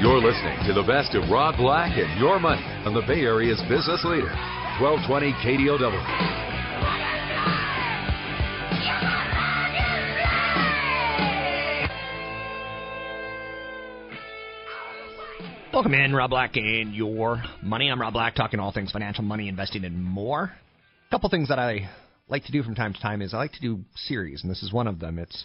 You're listening to the best of Rob Black and Your Money on the Bay Area's business leader, 1220 KDOW. Welcome in, Rob Black and your money. I'm Rob Black, talking all things financial, money, investing, and more. A couple things that I like to do from time to time is I like to do series, and this is one of them. It's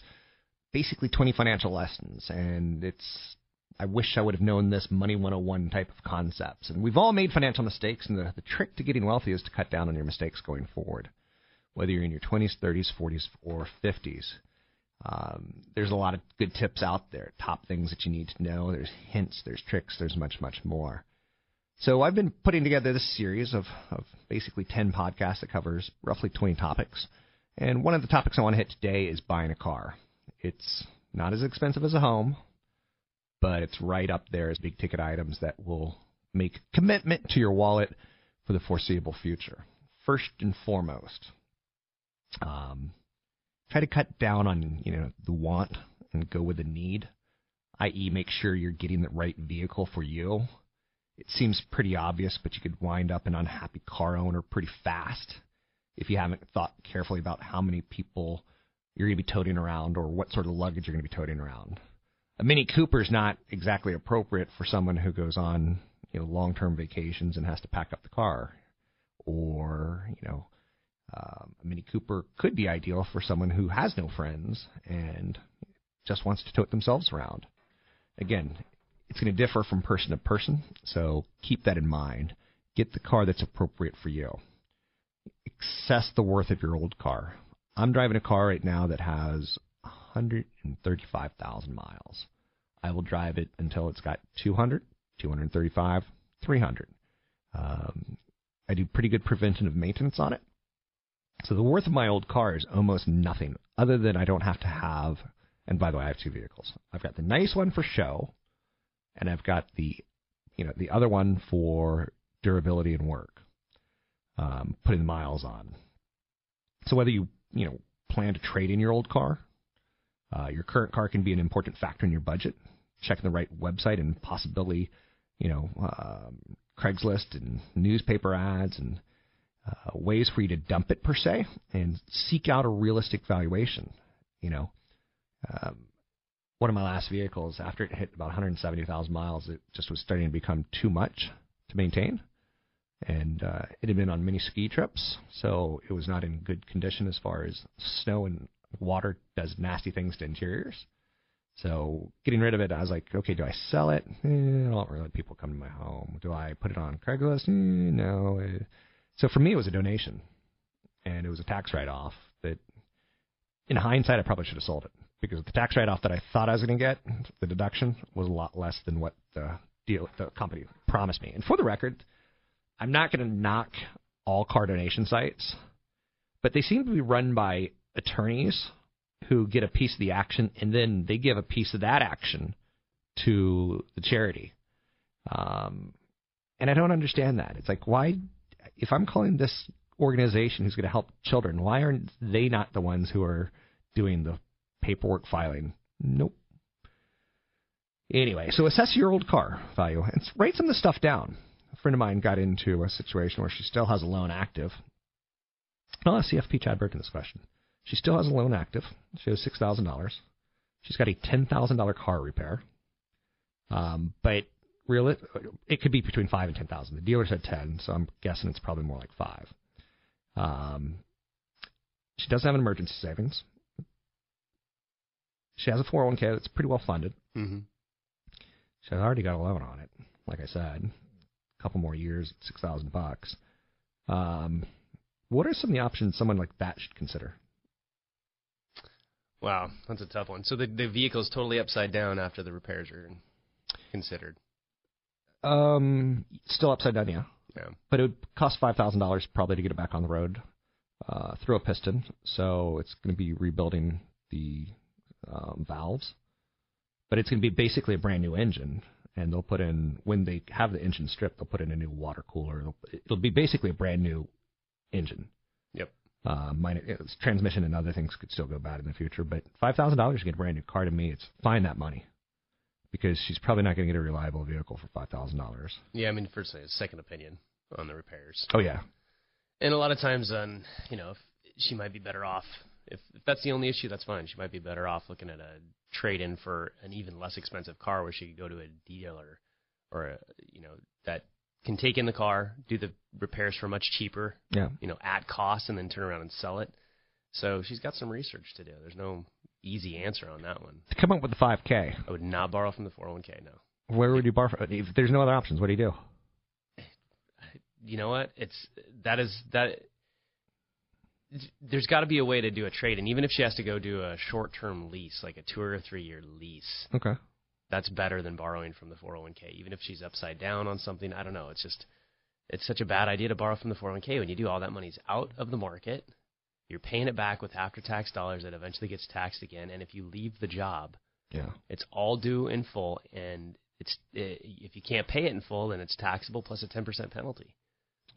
basically 20 financial lessons, and it's I wish I would have known this Money 101 type of concepts. And we've all made financial mistakes, and the, the trick to getting wealthy is to cut down on your mistakes going forward, whether you're in your 20s, 30s, 40s, or 50s. Um, there's a lot of good tips out there, top things that you need to know. There's hints, there's tricks, there's much, much more. So I've been putting together this series of, of basically 10 podcasts that covers roughly 20 topics. And one of the topics I want to hit today is buying a car. It's not as expensive as a home, but it's right up there as big ticket items that will make commitment to your wallet for the foreseeable future. First and foremost, um, try to cut down on you know the want and go with the need, i.e., make sure you're getting the right vehicle for you. It seems pretty obvious, but you could wind up an unhappy car owner pretty fast if you haven't thought carefully about how many people you're going to be toting around or what sort of luggage you're going to be toting around. A Mini Cooper is not exactly appropriate for someone who goes on you know long-term vacations and has to pack up the car, or you know um, a Mini Cooper could be ideal for someone who has no friends and just wants to tote themselves around. Again, it's going to differ from person to person, so keep that in mind. Get the car that's appropriate for you. Assess the worth of your old car. I'm driving a car right now that has 135,000 miles. I will drive it until it's got 200, 235, 300. Um, I do pretty good preventative maintenance on it. So the worth of my old car is almost nothing, other than I don't have to have. And by the way, I have two vehicles. I've got the nice one for show, and I've got the, you know, the other one for durability and work, um, putting the miles on. So whether you, you know, plan to trade in your old car, uh, your current car can be an important factor in your budget. Checking the right website and possibly, you know, um, Craigslist and newspaper ads and uh, ways for you to dump it per se and seek out a realistic valuation. You know, um, one of my last vehicles, after it hit about 170,000 miles, it just was starting to become too much to maintain. And uh, it had been on many ski trips, so it was not in good condition as far as snow and water does nasty things to interiors. So getting rid of it, I was like, okay, do I sell it? Eh, I don't really let people come to my home. Do I put it on Craigslist? Eh, no. So for me, it was a donation, and it was a tax write-off. That, in hindsight, I probably should have sold it because the tax write-off that I thought I was going to get, the deduction was a lot less than what the deal the company promised me. And for the record, I'm not going to knock all car donation sites, but they seem to be run by attorneys who get a piece of the action and then they give a piece of that action to the charity. Um, and I don't understand that. It's like, why if I'm calling this organization who's going to help children, why aren't they not the ones who are doing the paperwork filing? Nope. Anyway, so assess your old car value and write some of the stuff down. A friend of mine got into a situation where she still has a loan active. I'll ask CFP Chad Burton this question. She still has a loan active. She has six thousand dollars. She's got a ten thousand dollar car repair. Um, but real it, it could be between five and ten thousand. The dealer said ten, so I'm guessing it's probably more like five. Um, she doesn't have an emergency savings. She has a 401k that's pretty well funded. Mm-hmm. She's already got a loan on it. Like I said, a couple more years, six thousand bucks. Um, what are some of the options someone like that should consider? Wow, that's a tough one. So the the vehicle's totally upside down after the repairs are considered. Um, still upside down, yeah. Yeah. But it would cost five thousand dollars probably to get it back on the road uh, threw a piston. So it's going to be rebuilding the um, valves, but it's going to be basically a brand new engine. And they'll put in when they have the engine stripped, they'll put in a new water cooler. It'll, it'll be basically a brand new engine. Uh, minor, it's transmission and other things could still go bad in the future, but five thousand dollars to get a brand new car to me, it's fine that money because she's probably not going to get a reliable vehicle for five thousand dollars. Yeah, I mean, first, a second opinion on the repairs. Oh yeah, And a lot of times, on you know, if she might be better off. If, if that's the only issue, that's fine. She might be better off looking at a trade-in for an even less expensive car, where she could go to a dealer or a you know that can take in the car, do the repairs for much cheaper, yeah. you know, at cost, and then turn around and sell it. So she's got some research to do. There's no easy answer on that one. To come up with the five k, I would not borrow from the 401k. No. where would you borrow? From? If there's no other options, what do you do? you know what? It's that is that. There's got to be a way to do a trade, and even if she has to go do a short-term lease, like a two or three-year lease, Okay. That's better than borrowing from the 401k. Even if she's upside down on something, I don't know. It's just it's such a bad idea to borrow from the 401k when you do all that money's out of the market. You're paying it back with after-tax dollars that eventually gets taxed again, and if you leave the job, Yeah. it's all due in full, and it's i if you can't pay it in full, then it's taxable plus a 10% penalty.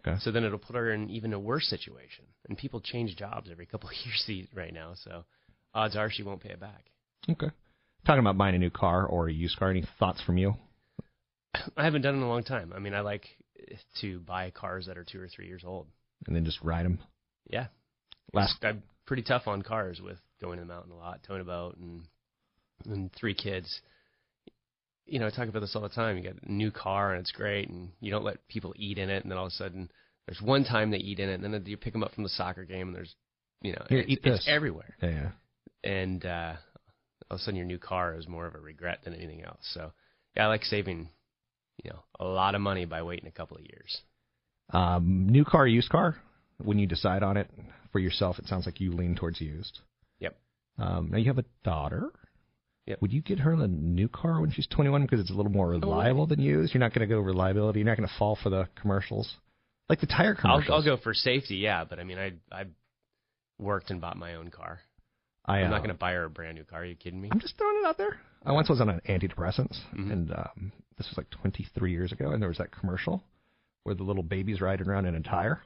Okay. So then it'll put her in even a worse situation. And people change jobs every couple of years these- right now, so odds are she won't pay it back. Okay. Talking about buying a new car or a used car. Any thoughts from you? I haven't done it in a long time. I mean, I like to buy cars that are two or three years old. And then just ride them. Yeah. Last. I'm pretty tough on cars with going to the mountain a lot, towing a boat, and and three kids. You know, I talk about this all the time. You got a new car and it's great, and you don't let people eat in it, and then all of a sudden there's one time they eat in it, and then you pick them up from the soccer game, and there's, you know, Here, it's, it's everywhere. Yeah. yeah. And uh, all of a sudden your new car is more of a regret than anything else. So yeah, I like saving, you know, a lot of money by waiting a couple of years. Um, new car, used car. When you decide on it for yourself, it sounds like you lean towards used. Yep. Um, now you have a daughter. Yep. Would you get her a new car when she's 21 because it's a little more reliable than used? You're not going to go reliability. You're not going to fall for the commercials, like the tire I'll, commercials. I'll go for safety, yeah, but I mean, I I worked and bought my own car. I, I'm uh, not going to buy her a brand new car. Are you kidding me? I'm just throwing it out there. I once was on an antidepressants, Mhm. and um, this was like 23 years ago, and there was that commercial where the little baby's riding around in a tire,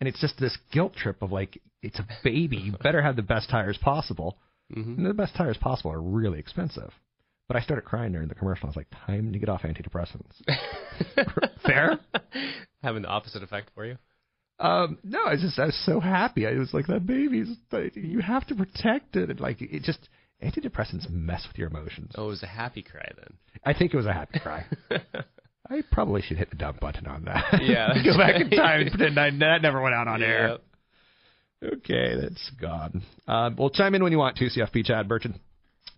and it's just this guilt trip of like, it's a baby. You better have the best tires possible, hmm and the best tires possible are really expensive. But I started crying during the commercial. I was like, time to get off antidepressants. Fair? Having the opposite effect for you. Um, no, I just I was so happy. I was like, that baby's like, you have to protect it, and like it just antidepressants mess with your emotions. Oh, it was a happy cry then. I think it was a happy cry. I probably should hit the dump button on that. Yeah. Go back in time and pretend I, that never went out on air. Okay, that's gone. Um, well, chime in when you want to, CFP Chad Burton.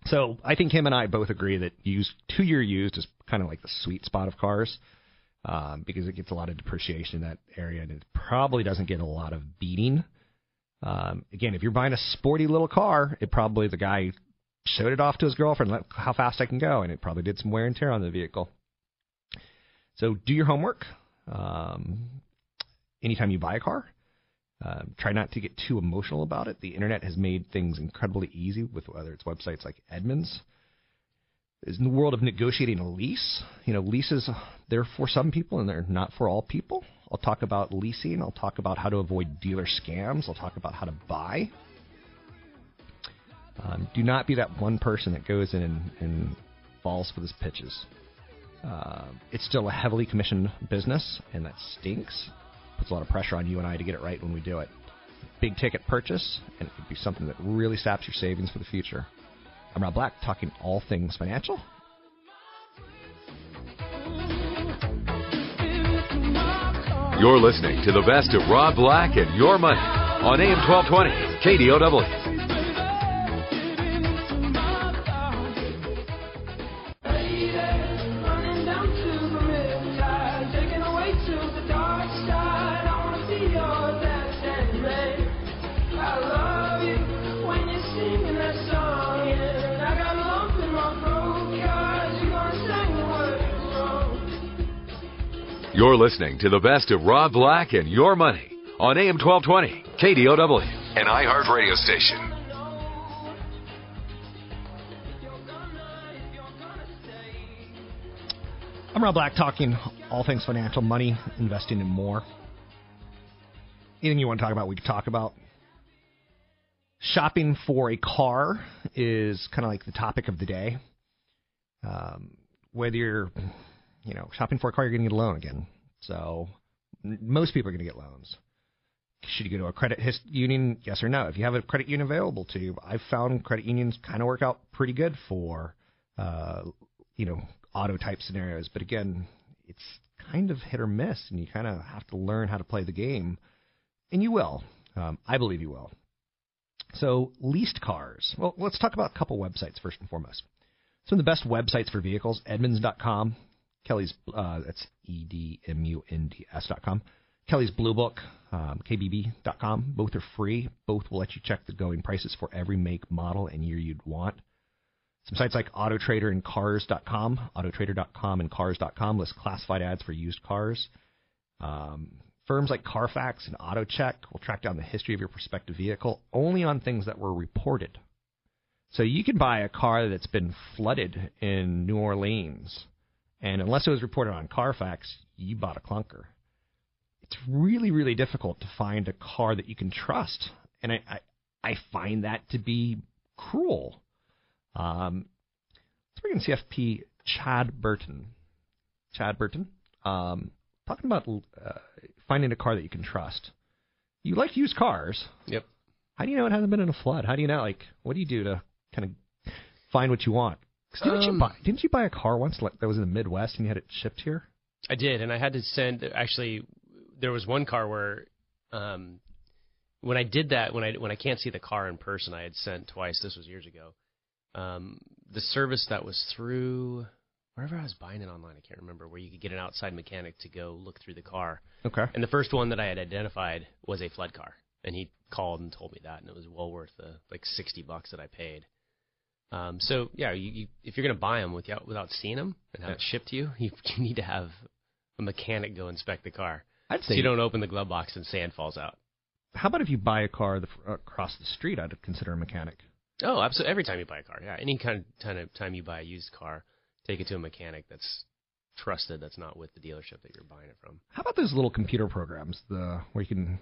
So I think him and I both agree that used two year used is kind of like the sweet spot of cars um, because it gets a lot of depreciation in that area and it probably doesn't get a lot of beating. Um, again, if you're buying a sporty little car, it probably the guy showed it off to his girlfriend, let, how fast I can go, and it probably did some wear and tear on the vehicle. So do your homework. Um, anytime you buy a car, um, try not to get too emotional about it. The internet has made things incredibly easy with whether it's websites like Edmunds. Is in the world of negotiating a lease, you know, leases they're for some people and they're not for all people. I'll talk about leasing. I'll talk about how to avoid dealer scams. I'll talk about how to buy. Um, do not be that one person that goes in and, and falls for his pitches. Uh, it's still a heavily commissioned business, and that stinks. Puts a lot of pressure on you and I to get it right when we do it. Big ticket purchase, and it could be something that really saps your savings for the future. I'm Rob Black, talking all things financial. You're listening to the best of Rob Black and Your Money on AM 1220 KDOW. You're listening to the best of Rob Black and Your Money on AM 1220 KDOW, an iHeart radio station. I'm Rob Black, talking all things financial, money, investing, and more. Anything you want to talk about, we can talk about. Shopping for a car is kind of like the topic of the day. Um, whether you're you know, shopping for a car, you're going to get a loan again. So most people are going to get loans. Should you go to a credit his- union? Yes or no? If you have a credit union available to you, I've found credit unions kind of work out pretty good for, uh, you know, auto type scenarios. But again, it's kind of hit or miss, and you kind of have to learn how to play the game, and you will. Um, I believe you will. So leased cars. Well, let's talk about a couple websites first and foremost. Some of the best websites for vehicles: Edmunds.com, Kelley's, uh, that's E D M U N D S dot com. Kelley's Blue Book, um, KBB.com. Both are free. Both will let you check the going prices for every make, model, and year you'd want. Some sites like AutoTrader and Cars.com, AutoTrader.com and Cars.com list classified ads for used cars. Um, firms like Carfax and AutoCheck will track down the history of your prospective vehicle only on things that were reported. So you can buy a car that's been flooded in New Orleans and unless it was reported on Carfax, you bought a clunker. It's really, really difficult to find a car that you can trust. And I, I, I find that to be cruel. Um, let's bring in CFP Chad Burton. Chad Burton, um, talking about uh, finding a car that you can trust. You like used cars. Yep. How do you know it hasn't been in a flood? How do you know? Like, what do you do to kind of find what you want? Didn't um, you buy? Didn't you buy a car once like, that was in the Midwest and you had it shipped here? I did, and I had to send. Actually, there was one car where, um, when I did that, when I when I can't see the car in person, I had sent twice. This was years ago. Um, the service that was through wherever I was buying it online, I can't remember where you could get an outside mechanic to go look through the car. Okay. And the first one that I had identified was a flood car, and he called and told me that, and it was well worth the like sixty bucks that I paid. Um, so yeah, you, you, if you're going to buy them without without seeing them and have yeah. it shipped to you, you, you need to have a mechanic go inspect the car. I'd say so you don't open the glove box and sand falls out. How about if you buy a car the, across the street? I'd consider a mechanic. Oh, absolutely. Every time you buy a car, yeah. Any kind of time, of time you buy a used car, take it to a mechanic that's trusted. That's not with the dealership that you're buying it from. How about those little computer programs, the where you can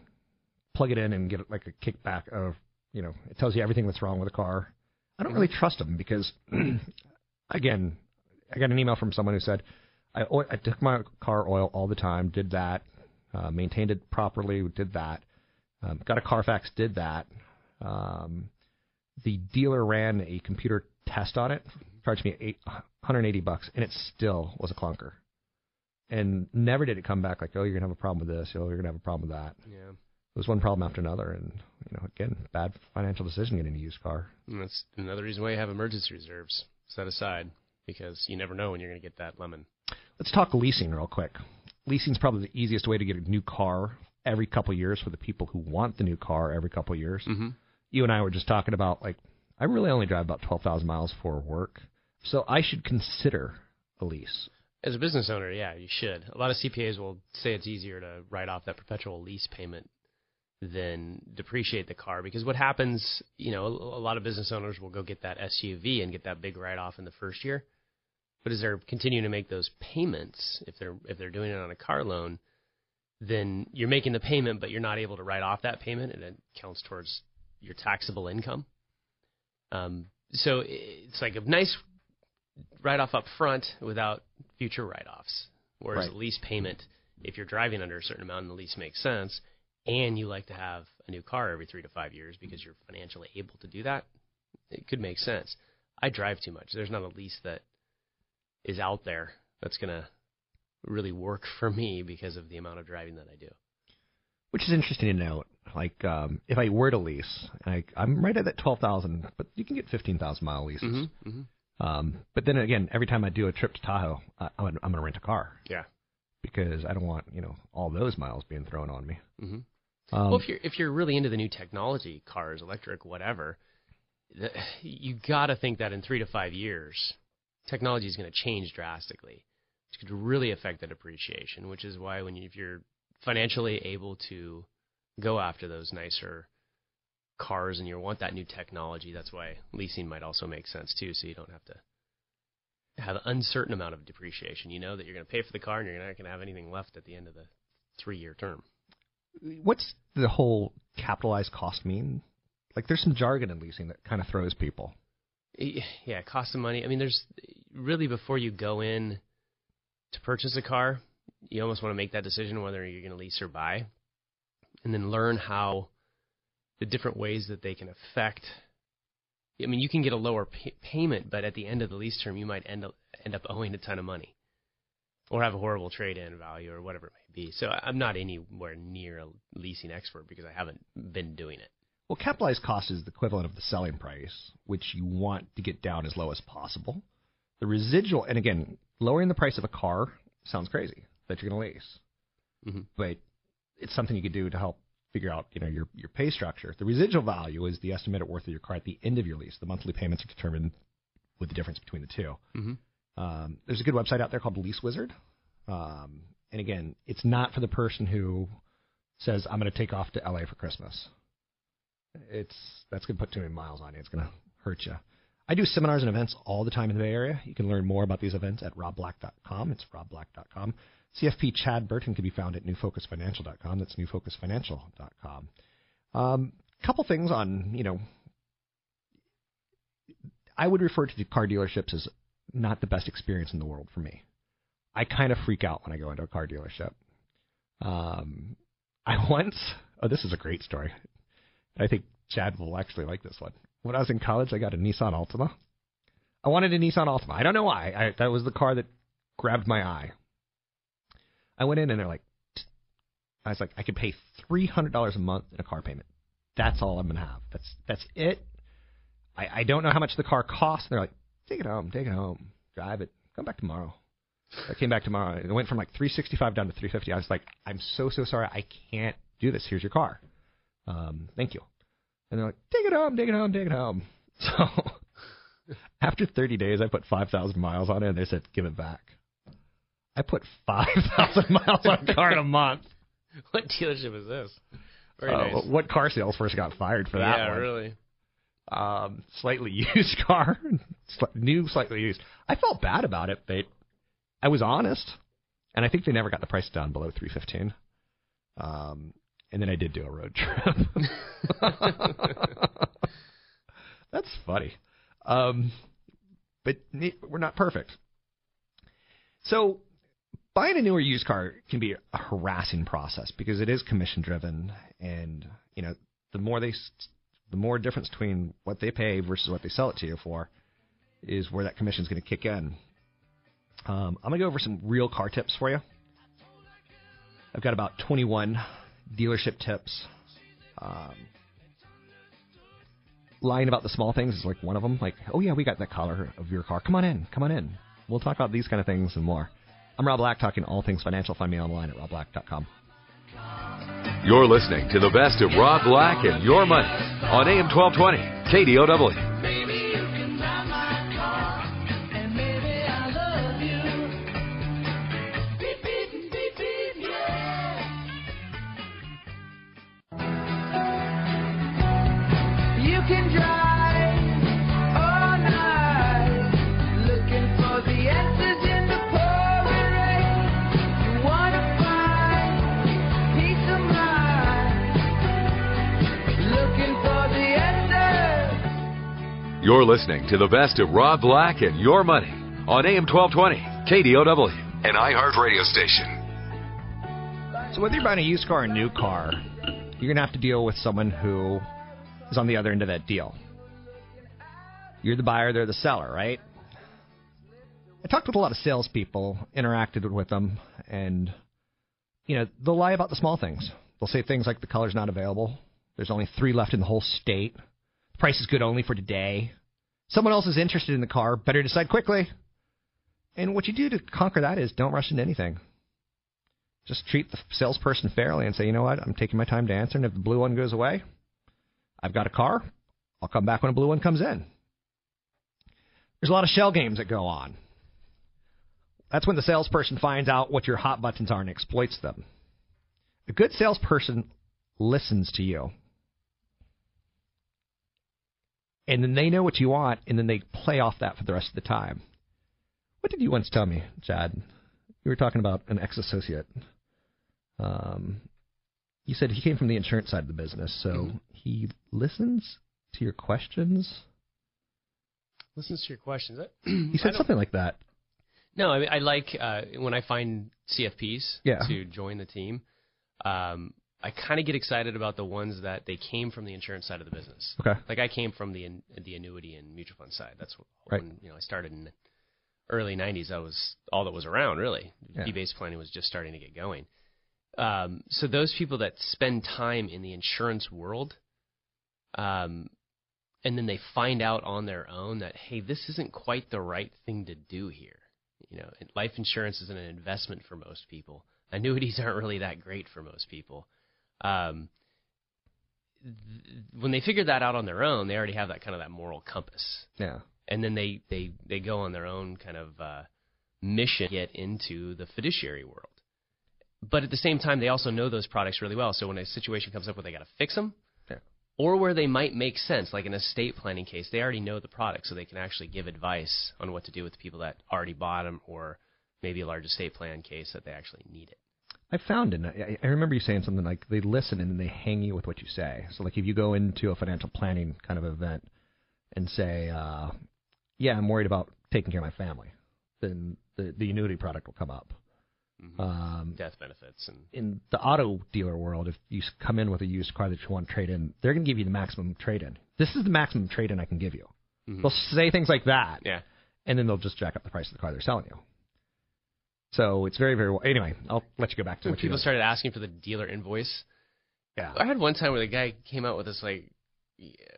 plug it in and get like a kickback of, you know, it tells you everything that's wrong with the car I don't really trust them because, again, I got an email from someone who said, I, I took my car oil all the time, did that, uh, maintained it properly, did that, um, got a Carfax, did that. Um, the dealer ran a computer test on it, charged me eight, 180 bucks, and it still was a clunker. And never did it come back like, oh, you're gonna have a problem with this, oh, you're gonna have a problem with that. Yeah it was one problem after another, and you know, again, bad financial decision getting a used car. And that's another reason why you have emergency reserves set aside because you never know when you're going to get that lemon. Let's talk leasing real quick. Leasing is probably the easiest way to get a new car every couple of years for the people who want the new car every couple of years. Mm-hmm. You and I were just talking about like I really only drive about twelve thousand miles for work, so I should consider a lease. As a business owner, yeah, you should. A lot of CPAs will say it's easier to write off that perpetual lease payment than depreciate the car because what happens, you know, a, lot of business owners will go get that SUV and get that big write off in the first year. But as they're continuing to make those payments, if they're if they're doing it on a car loan, then you're making the payment, but you're not able to write off that payment, and it counts towards your taxable income. Um, so it's like a nice write off up front without future write offs. Whereas Right. lease payment, if you're driving under a certain amount and the lease makes sense, and you like to have a new car every three to five years because you're financially able to do that, it could make sense. I drive too much. There's not a lease that is out there that's going to really work for me because of the amount of driving that I do. Which is interesting to note. Like, um, if I were to lease, I, I'm right at that 12,000, but you can get 15,000 mile leases. Mm-hmm. Mm-hmm. Um, but then again, every time I do a trip to Tahoe, I, I'm, I'm going to rent a car Yeah. because I don't want, you know, all those miles being thrown on me. Mm-hmm. Um, well, if you're if you're really into the new technology, cars, electric, whatever, the, you got to think that in three to five years, technology is going to change drastically, which could really affect the depreciation. Which is why when you, if you're financially able to go after those nicer cars and you want that new technology, that's why leasing might also make sense too. So you don't have to have an uncertain amount of depreciation. You know that you're going to pay for the car and you're not going to have anything left at the end of the three-year term. What's the whole capitalized cost mean? Like, there's some jargon in leasing that kind of throws people. yeah, cost of money. I mean, there's really before you go in to purchase a car, you almost want to make that decision whether you're going to lease or buy, and then learn how the different ways that they can affect. I mean, you can get a lower pay- payment, but at the end of the lease term, you might end up end up owing a ton of money, or have a horrible trade-in value, or whatever it may be. So I'm not anywhere near a leasing expert because I haven't been doing it. Well, capitalized cost is the equivalent of the selling price, which you want to get down as low as possible. The residual, and again, lowering the price of a car sounds crazy that you're going to lease, Mhm. but it's something you could do to help figure out, you know, your your pay structure. The residual value is the estimated worth of your car at the end of your lease. The monthly payments are determined with the difference between the 2 Mhm. Um, there's a good website out there called Lease Wizard, um, and again, it's not for the person who says I'm going to take off to LA for Christmas it's that's going to put too many miles on you. It's going to hurt you. I do seminars and events all the time in the Bay Area. You can learn more about these events at robblack.com. It's robblack.com. CFP Chad Burton can be found at newfocusfinancial.com. That's newfocusfinancial.com. Um, couple things on, you know, I would refer to the car dealerships as not the best experience in the world for me. I kind of freak out when I go into a car dealership. Um, I once, oh, this is a great story. I think Chad will actually like this one. When I was in college, I got a Nissan Altima. I wanted a Nissan Altima. I don't know why. I, that was the car that grabbed my eye. I went in and they're like, I was like, I could pay three hundred dollars a month in a car payment. That's all I'm gonna have. That's that's it. I, I don't know how much the car costs. They're like, take it home, take it home, drive it, come back tomorrow. I came back tomorrow. It went from like 365 down to 350. I was like, I'm so so sorry. I can't do this. Here's your car. Um, thank you. And they're like, take it home, take it home, take it home. So after 30 days, I put 5,000 miles on it, and they said, give it back. I put 5,000 miles on a car in a month. What dealership is this? Very Uh, nice. What car salesperson got fired for that yeah, one? really. Um, slightly used car, New, slightly used. I felt bad about it, but I was honest, and I think they never got the price down below 315. Um, and then I did do a road trip. That's funny. Um, but we're not perfect. So buying a newer used car can be a harassing process because it is commission driven, and you know the more they, the more difference between what they pay versus what they sell it to you for, is where that commission is going to kick in. Um, I'm gonna go over some real car tips for you. I've got about 21 dealership tips. Um, lying about the small things is like one of them. Like, oh yeah, we got that color of your car. Come on in, come on in. We'll talk about these kind of things and more. I'm Rob Black, talking all things financial. Find me online at robblack.com. You're listening to the best of Rob Black and Your Money on AM 1220 KDOW. You're listening to the best of Rob Black and Your Money on AM 1220, KDOW, an iHeart radio station. So whether you're buying a used car or a new car, you're going to have to deal with someone who is on the other end of that deal. You're the buyer, they're the seller, right? I talked with a lot of salespeople, interacted with them, and you know they'll lie about the small things. They'll say things like the color's not available. There's only three left in the whole state. Price is good only for today. Someone else is interested in the car. Better decide quickly. And what you do to conquer that is don't rush into anything just treat the salesperson fairly and say, you know what, I'm taking my time to answer, and if the blue one goes away, I've got a car. I'll come back when a blue one comes in. There's a lot of shell games that go on. That's when the salesperson finds out what your hot buttons are and exploits them. A good salesperson listens to you. And then they know what you want, and then they play off that for the rest of the time. What did you once tell me, Chad? You were talking about an ex associate. Um, you said he came from the insurance side of the business, so Mm-hmm. he listens to your questions. Listens to your questions. He said something like that. No, I, mean, I like uh, when I find CFPs Yeah. to join the team. Um, I kind of get excited about the ones that they came from the insurance side of the business. Okay. Like I came from the the annuity and mutual fund side. That's Right. when you know I started in the early '90s. That was all that was around really. Yeah. Fee-based planning was just starting to get going. Um, so those people that spend time in the insurance world, um, and then they find out on their own that hey, this isn't quite the right thing to do here. You know, life insurance isn't an investment for most people. Annuities aren't really that great for most people. Um, th- when they figure that out on their own, they already have that kind of that moral compass, Yeah. and then they they they go on their own kind of uh, mission to get into the fiduciary world. But at the same time, they also know those products really well. So when a situation comes up where they got to fix them, Yeah. or where they might make sense, like an estate planning case, they already know the product, so they can actually give advice on what to do with the people that already bought them, or maybe a large estate plan case that they actually need it. I found and I, I remember you saying something like they listen and then they hang you with what you say. So like if you go into a financial planning kind of event and say, uh, "Yeah, I'm worried about taking care of my family," then the the annuity product will come up. Um, Death benefits and in the auto dealer world, if you come in with a used car that you want to trade in, they're going to give you the maximum trade in. This is the maximum trade in I can give you. They'll say things like that, yeah. and then they'll just jack up the price of the car they're selling you. So it's very, very. Anyway, I'll let you go back to When what people started asking for the dealer invoice, Yeah. I had one time where the guy came out with this like,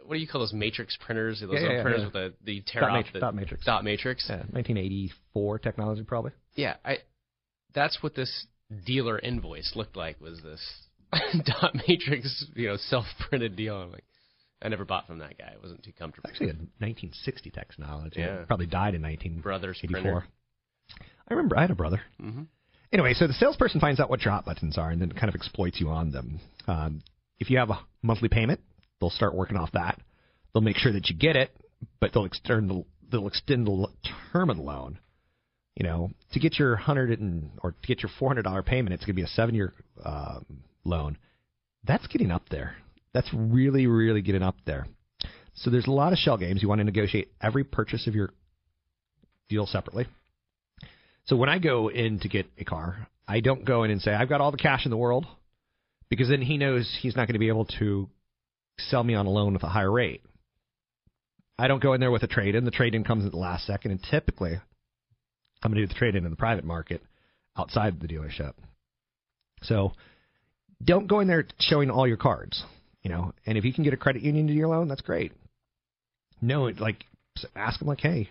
what do you call those matrix printers? Those Yeah, yeah, yeah, printers with the the tear Dot off matri- the dot matrix. Dot matrix. Yeah, 1984 technology, probably. Yeah, I. That's what this dealer invoice looked like. Was this dot matrix, you know, self printed deal? I'm like, I never bought from that guy. I wasn't too comfortable. Actually, a 1960 technology. Yeah. It probably died in 1984. Brothers printer. I remember I had a brother. Mm-hmm. Anyway, so the salesperson finds out what your hot buttons are and then kind of exploits you on them. Um, if you have a monthly payment, they'll start working off that. They'll make sure that you get it, but they'll extend the they'll extend the term of the loan. You know, to get your hundred and or to get your four hundred dollar payment, it's going to be a seven year um, loan. That's getting up there. That's really, really getting up there. So there's a lot of shell games. You want to negotiate every purchase of your deal separately. So when I go in to get a car, I don't go in and say I've got all the cash in the world, because then he knows he's not going to be able to sell me on a loan with a higher rate. I don't go in there with a trade in. The trade in comes at the last second, and typically I'm going to do the trade in in the private market outside the dealership. So don't go in there showing all your cards, you know. And if you can get a credit union to your loan, that's great. No, like ask them like, hey,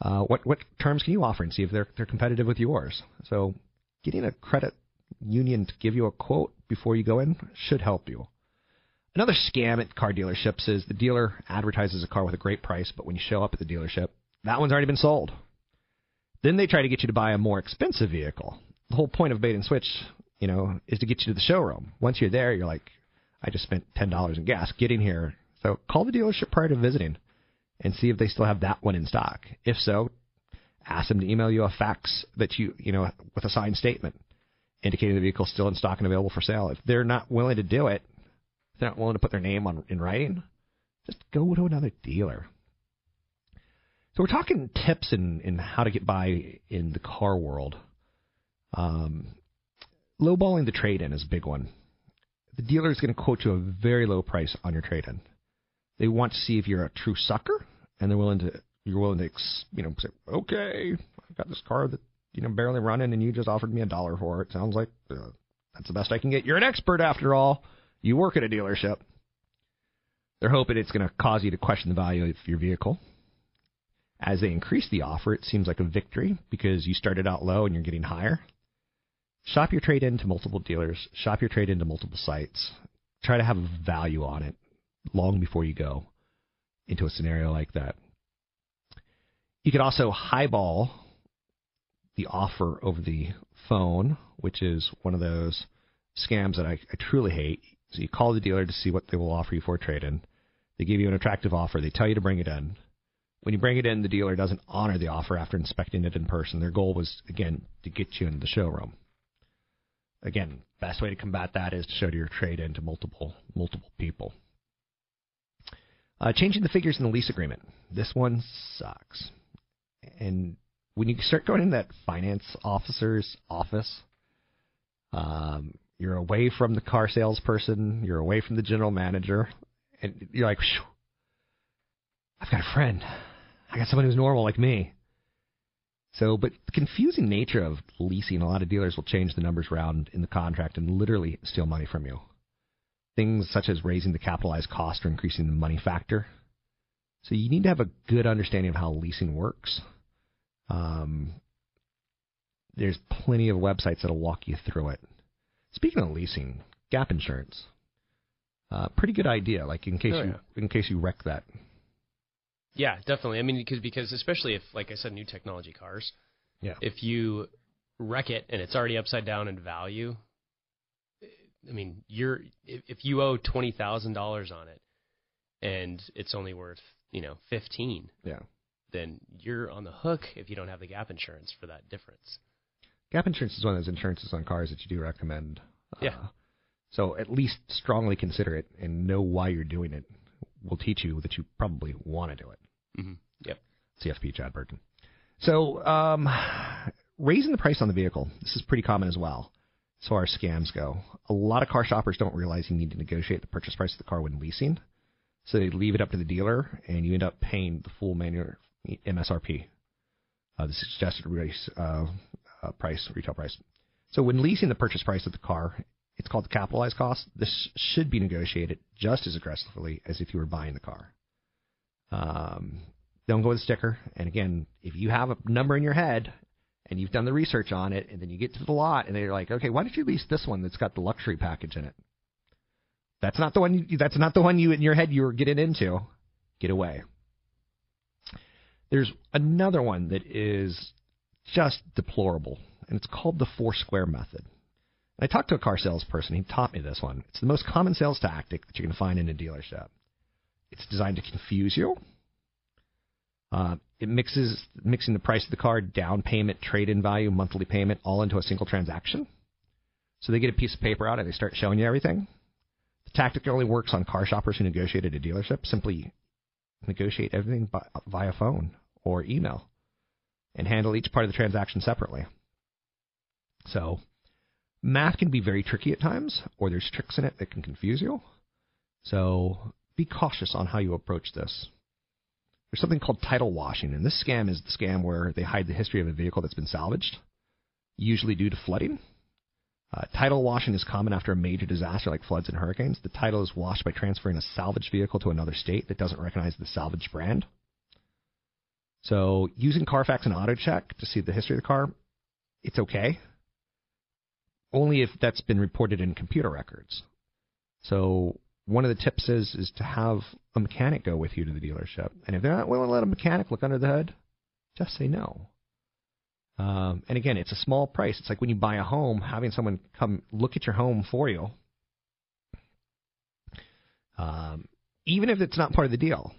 uh, what what terms can you offer and see if they're they're competitive with yours. So getting a credit union to give you a quote before you go in should help you. Another scam at car dealerships is the dealer advertises a car with a great price, but when you show up at the dealership, that one's already been sold. Then they try to get you to buy a more expensive vehicle. The whole point of bait and switch, you know, is to get you to the showroom. Once you're there, you're like, I just spent ten dollars in gas getting here. So call the dealership prior to visiting and see if they still have that one in stock. If so, ask them to email you a fax that you you know with a signed statement indicating the vehicle's still in stock and available for sale. If they're not willing to do it, they're not willing to put their name on in writing, just go to another dealer. So we're talking tips in, in how to get by in the car world. Um, lowballing the trade-in is a big one. The dealer is going to quote you a very low price on your trade-in. They want to see if you're a true sucker, and they're willing to you're willing to you know say, okay, I've got this car that you know barely running, and you just offered me a dollar for it. Sounds like uh, that's the best I can get. You're an expert after all. You work at a dealership. They're hoping it's going to cause you to question the value of your vehicle. As they increase the offer, it seems like a victory because you started out low and you're getting higher. Shop your trade in to multiple dealers, shop your trade in to multiple sites. Try to have a value on it long before you go into a scenario like that. You could also highball the offer over the phone, which is one of those scams that I, I truly hate. So you call the dealer to see what they will offer you for a trade in. They give you an attractive offer. They tell you to bring it in. When you bring it in, the dealer doesn't honor the offer after inspecting it in person. Their goal was, again, to get you into the showroom. Again, best way to combat that is to show your trade in to multiple multiple people. Uh, changing the figures in the lease agreement. This one sucks. And when you start going in that finance officer's office, um, you're away from the car salesperson, you're away from the general manager, and you're like, I've got a friend. I got someone who's normal like me. So, but the confusing nature of leasing, a lot of dealers will change the numbers around in the contract and literally steal money from you. Things such as raising the capitalized cost or increasing the money factor. So you need to have a good understanding of how leasing works. Um, there's plenty of websites that'll walk you through it. Speaking of leasing, gap insurance, uh, pretty good idea. Like in case Oh, you yeah. in case you wreck that. Yeah, definitely. I mean, because because especially if, like I said, new technology cars, Yeah. if you wreck it and it's already upside down in value, I mean, you're if, if you owe twenty thousand dollars on it and it's only worth you know fifteen, Yeah. then you're on the hook if you don't have the gap insurance for that difference. Gap insurance is one of those insurances on cars that you do recommend. Yeah. Uh, so at least strongly consider it and know why you're doing it. Will teach you that you probably want to do it. Mm-hmm. Yep. CFP Chad Burton. So um, raising the price on the vehicle. This is pretty common as well. As far as scams go, a lot of car shoppers don't realize you need to negotiate the purchase price of the car when leasing. So they leave it up to the dealer, and you end up paying the full manual MSRP, uh, the suggested race, uh, uh, price, retail price. So when leasing the purchase price of the car, it's called the capitalized cost. This should be negotiated just as aggressively as if you were buying the car. Um, don't go with a sticker. And again, if you have a number in your head and you've done the research on it, and then you get to the lot and they're like, okay, why don't you lease this one that's got the luxury package in it? That's not the one. You, that's not the one you in your head you were getting into. Get away. There's another one that is just deplorable, and it's called the four square method. I talked to a car salesperson. He taught me this one. It's the most common sales tactic that you can find in a dealership. It's designed to confuse you. Uh, it mixes mixing the price of the car, down payment, trade-in value, monthly payment, all into a single transaction. So they get a piece of paper out and they start showing you everything. The tactic only works on car shoppers who negotiate at a dealership. Simply negotiate everything by, via phone or email, and handle each part of the transaction separately. So math can be very tricky at times, or there's tricks in it that can confuse you. So be cautious on how you approach this. There's something called title washing, and this scam is the scam where they hide the history of a vehicle that's been salvaged, usually due to flooding. Uh, title washing is common after a major disaster like floods and hurricanes. The title is washed by transferring a salvaged vehicle to another state that doesn't recognize the salvage brand. So using Carfax and AutoCheck to see the history of the car, it's okay. Only if that's been reported in computer records. So one of the tips is is to have a mechanic go with you to the dealership, and if they're not willing to let a mechanic look under the hood, just say no. Um, and again, it's a small price. It's like when you buy a home, having someone come look at your home for you, um, even if it's not part of the deal.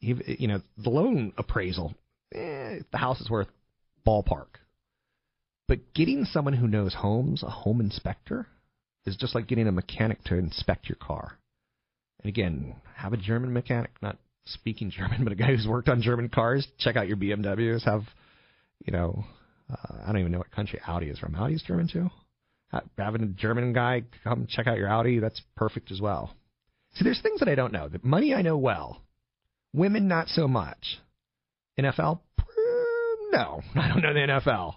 You know, the loan appraisal, eh, the house is worth ballpark. But getting someone who knows homes, a home inspector, is just like getting a mechanic to inspect your car. And again, have a German mechanic, not speaking German, but a guy who's worked on German cars. Check out your BMWs. Have, you know, uh, I don't even know what country Audi is from. Audi's German too. Ha- Having a German guy come check out your Audi, that's perfect as well. See, there's things that I don't know. The money I know well. Women, not so much. NFL? No, I don't know the NFL.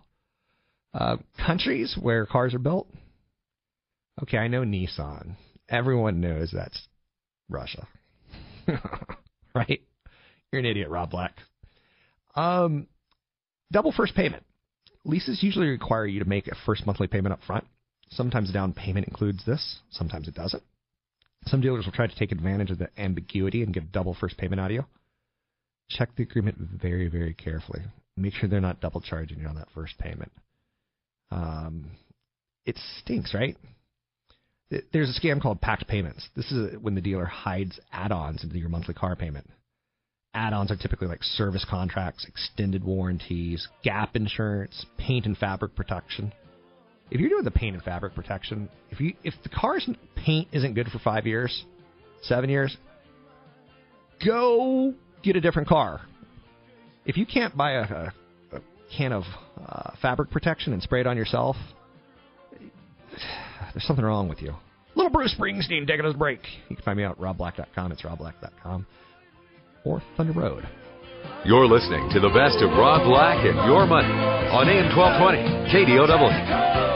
Uh, countries where cars are built? Okay, I know Nissan. Everyone knows that's Russia. right? You're an idiot, Rob Black. Um, double first payment. Leases usually require you to make a first monthly payment up front. Sometimes down payment includes this, sometimes it doesn't. Some dealers will try to take advantage of the ambiguity and give double first payment audio. Check the agreement very, very carefully. Make sure they're not double charging you on that first payment. Um, it stinks, right? Th- There's a scam called packed payments. This is when the dealer hides add-ons into your monthly car payment. Add-ons are typically like service contracts, extended warranties, gap insurance, paint and fabric protection. If you're doing the paint and fabric protection, if you if the car's paint isn't good for five years, seven years, go get a different car. If you can't buy a, a, a can of uh, fabric protection and spray it on yourself, there's something wrong with you. Little Bruce Springsteen taking his break. You can find me out at robblack.com. It's robblack.com or Thunder Road. You're listening to the best of Rob Black and Your Money on AM 1220 KDOW.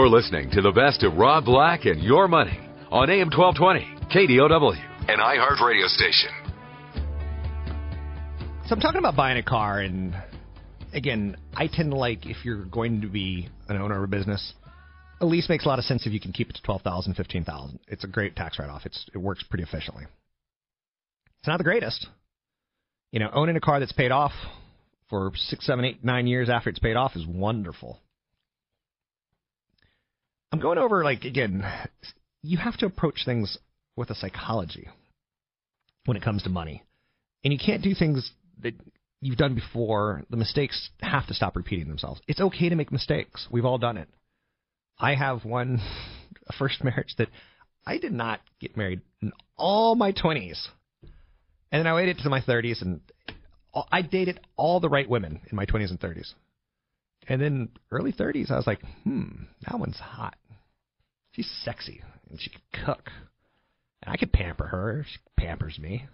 You're listening to the best of Rob Black and Your Money on AM 1220 KDOW, an iHeart radio station. So I'm talking about buying a car, and again, I tend to like if you're going to be an owner of a business, a lease makes a lot of sense if you can keep it to twelve thousand, fifteen thousand. It's a great tax write-off. It's it works pretty efficiently. It's not the greatest, you know. Owning a car that's paid off for six, seven, eight, nine years after it's paid off is wonderful. I'm going over like again, you have to approach things with a psychology when it comes to money, and you can't do things that you've done before. The mistakes have to stop repeating themselves. It's okay to make mistakes. We've all done it. I have one first marriage that I did not get married in all my 20s. And then I waited to my 30s and I dated all the right women in my 20s and 30s. And then early 30s, I was like, hmm, that one's hot. She's sexy and she can cook. And I could pamper her. She pampers me.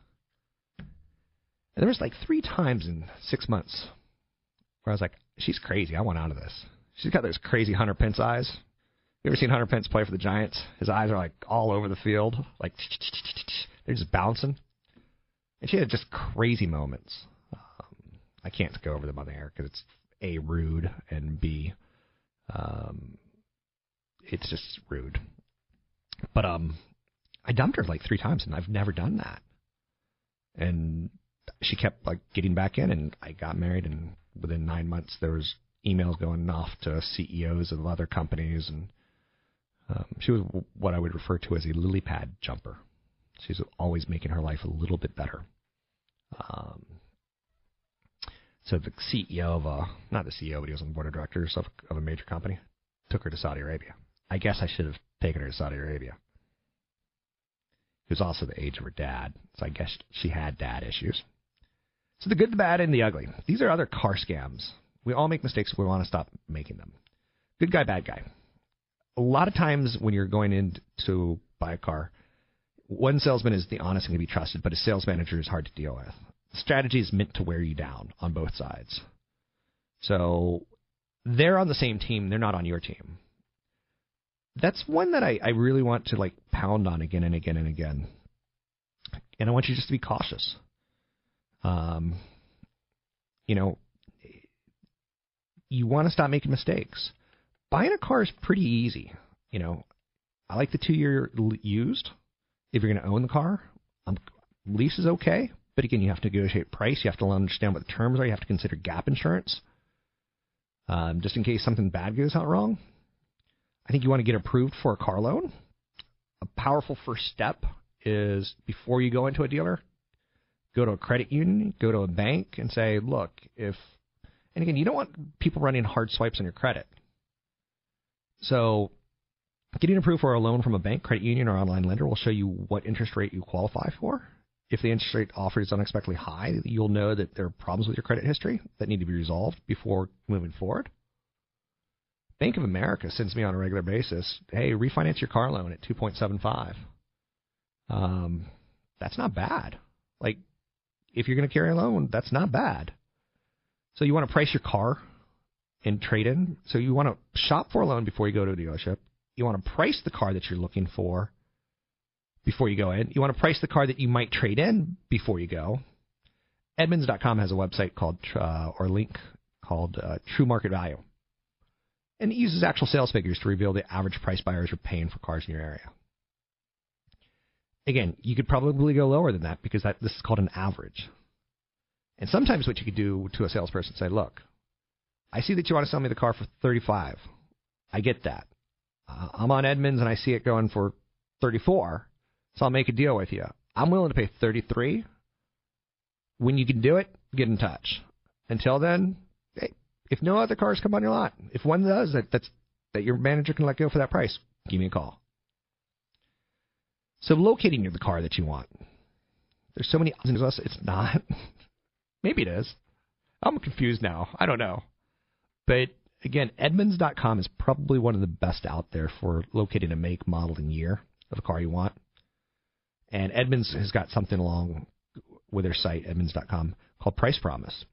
And there was like three times in six months where I was like, she's crazy. I want out of this. She's got those crazy Hunter Pence eyes. You ever seen Hunter Pence play for the Giants? His eyes are like all over the field, like they're just bouncing. And she had just crazy moments. Um, I can't go over them on the air because it's a rude and b um, it's just rude. But um, I dumped her like three times, and I've never done that. And she kept like getting back in, and I got married, and within nine months there was emails going off to CEOs of other companies, and um, she was what I would refer to as a lily pad jumper. She's always making her life a little bit better. Um, so the CEO of a, not the CEO, but he was on the board of directors of, of a major company, took her to Saudi Arabia. I guess I should have taken her to Saudi Arabia. She was also the age of her dad, so I guess she had dad issues. So the good, the bad, and the ugly. These are other car scams. We all make mistakes. We want to stop making them. Good guy, bad guy. A lot of times when you're going in to buy a car, one salesman is the honest and can be trusted, but a sales manager is hard to deal with. The strategy is meant to wear you down on both sides. So they're on the same team. They're not on your team. That's one that I, I really want to like pound on again and again and again. And I want you just to be cautious. Um, you know, you want to stop making mistakes. Buying a car is pretty easy. You know, I like the two year used. If you're going to own the car, um, lease is okay. But again, you have to negotiate price. You have to understand what the terms are. You have to consider gap insurance, um, just in case something bad goes out wrong. I think you want to get approved for a car loan. A powerful first step is before you go into a dealer, go to a credit union, go to a bank, and say, look, if, and again, you don't want people running hard swipes on your credit. So, getting approved for a loan from a bank, credit union, or online lender will show you what interest rate you qualify for. If the interest rate offered is unexpectedly high, you'll know that there are problems with your credit history that need to be resolved before moving forward. Bank of America sends me on a regular basis, hey, refinance your car loan at 2.75. Um, that's not bad. Like, if you're going to carry a loan, that's not bad. So you want to price your car and trade in. So you want to shop for a loan before you go to a dealership. You want to price the car that you're looking for before you go in. You want to price the car that you might trade in before you go. Edmunds.com has a website called uh, or link called uh, True Market Value, and it uses actual sales figures to reveal the average price buyers are paying for cars in your area. Again, you could probably go lower than that because that, this is called an average. And sometimes what you could do to a salesperson say, "Look, I see that you want to sell me the car for 35. I get that. Uh, I'm on Edmunds and I see it going for 34, so I'll make a deal with you. I'm willing to pay 33. When you can do it, get in touch. Until then, if no other cars come on your lot, if one does that, that's that your manager can let go for that price, give me a call. So locating the car that you want. There's so many options. It's not. Maybe it is. I'm confused now. I don't know. But again, Edmunds.com is probably one of the best out there for locating a make, model, and year of a car you want. And Edmunds has got something along with their site, Edmunds.com, called Price Promise.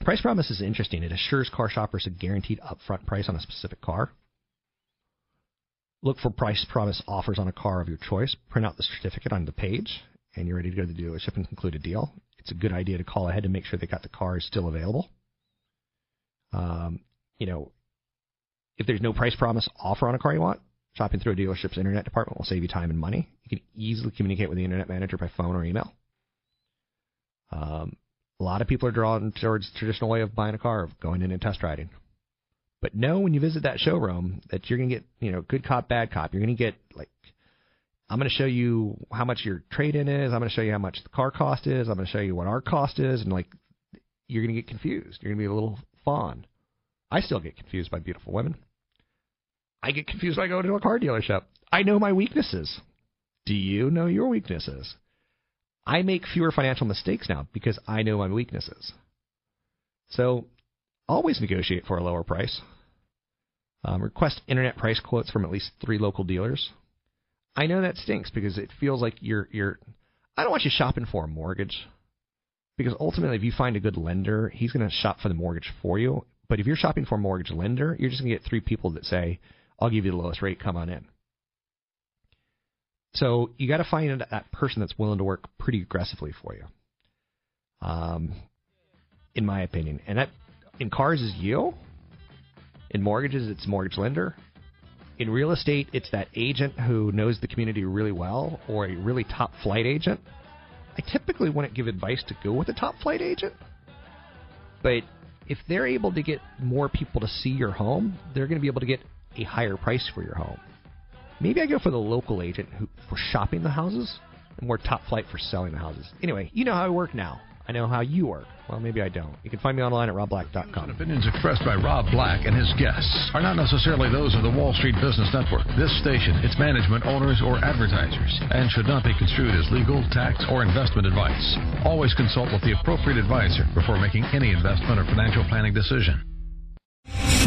Price Promise is interesting. It assures car shoppers a guaranteed upfront price on a specific car. Look for Price Promise offers on a car of your choice. Print out the certificate on the page, and you're ready to go to the dealership and conclude a deal. It's a good idea to call ahead to make sure they got the car still available. Um, you know, if there's no price promise offer on a car you want, shopping through a dealership's internet department will save you time and money. You can easily communicate with the internet manager by phone or email. Um, a lot of people are drawn towards traditional way of buying a car, of going in and test riding. But know when you visit that showroom that you're going to get, you know, good cop, bad cop. You're going to get like, I'm going to show you how much your trade in is. I'm going to show you how much the car cost is. I'm going to show you what our cost is, and like, you're going to get confused. You're going to be a little fawn. I still get confused by beautiful women. I get confused when I go to a car dealership. I know my weaknesses. Do you know your weaknesses? I make fewer financial mistakes now because I know my weaknesses. So always negotiate for a lower price. Um, request internet price quotes from at least three local dealers. I know that stinks because it feels like you're you're. I don't want you shopping for a mortgage because ultimately, if you find a good lender, he's going to shop for the mortgage for you. But if you're shopping for a mortgage lender, you're just going to get three people that say, "I'll give you the lowest rate. Come on in." So you got to find that person that's willing to work pretty aggressively for you. Um, in my opinion, and that in cars is you. In mortgages, it's mortgage lender. In real estate, it's that agent who knows the community really well or a really top flight agent. I typically wouldn't give advice to go with a top flight agent, but if they're able to get more people to see your home, they're going to be able to get a higher price for your home. Maybe I go for the local agent who for shopping the houses and more top flight for selling the houses. Anyway, you know how I work now. I know how you work. Well, maybe I don't. You can find me online at robblack.com. Opinions expressed by Rob Black and his guests are not necessarily those of the Wall Street Business Network, this station, its management, owners, or advertisers, and should not be construed as legal, tax, or investment advice. Always consult with the appropriate advisor before making any investment or financial planning decision.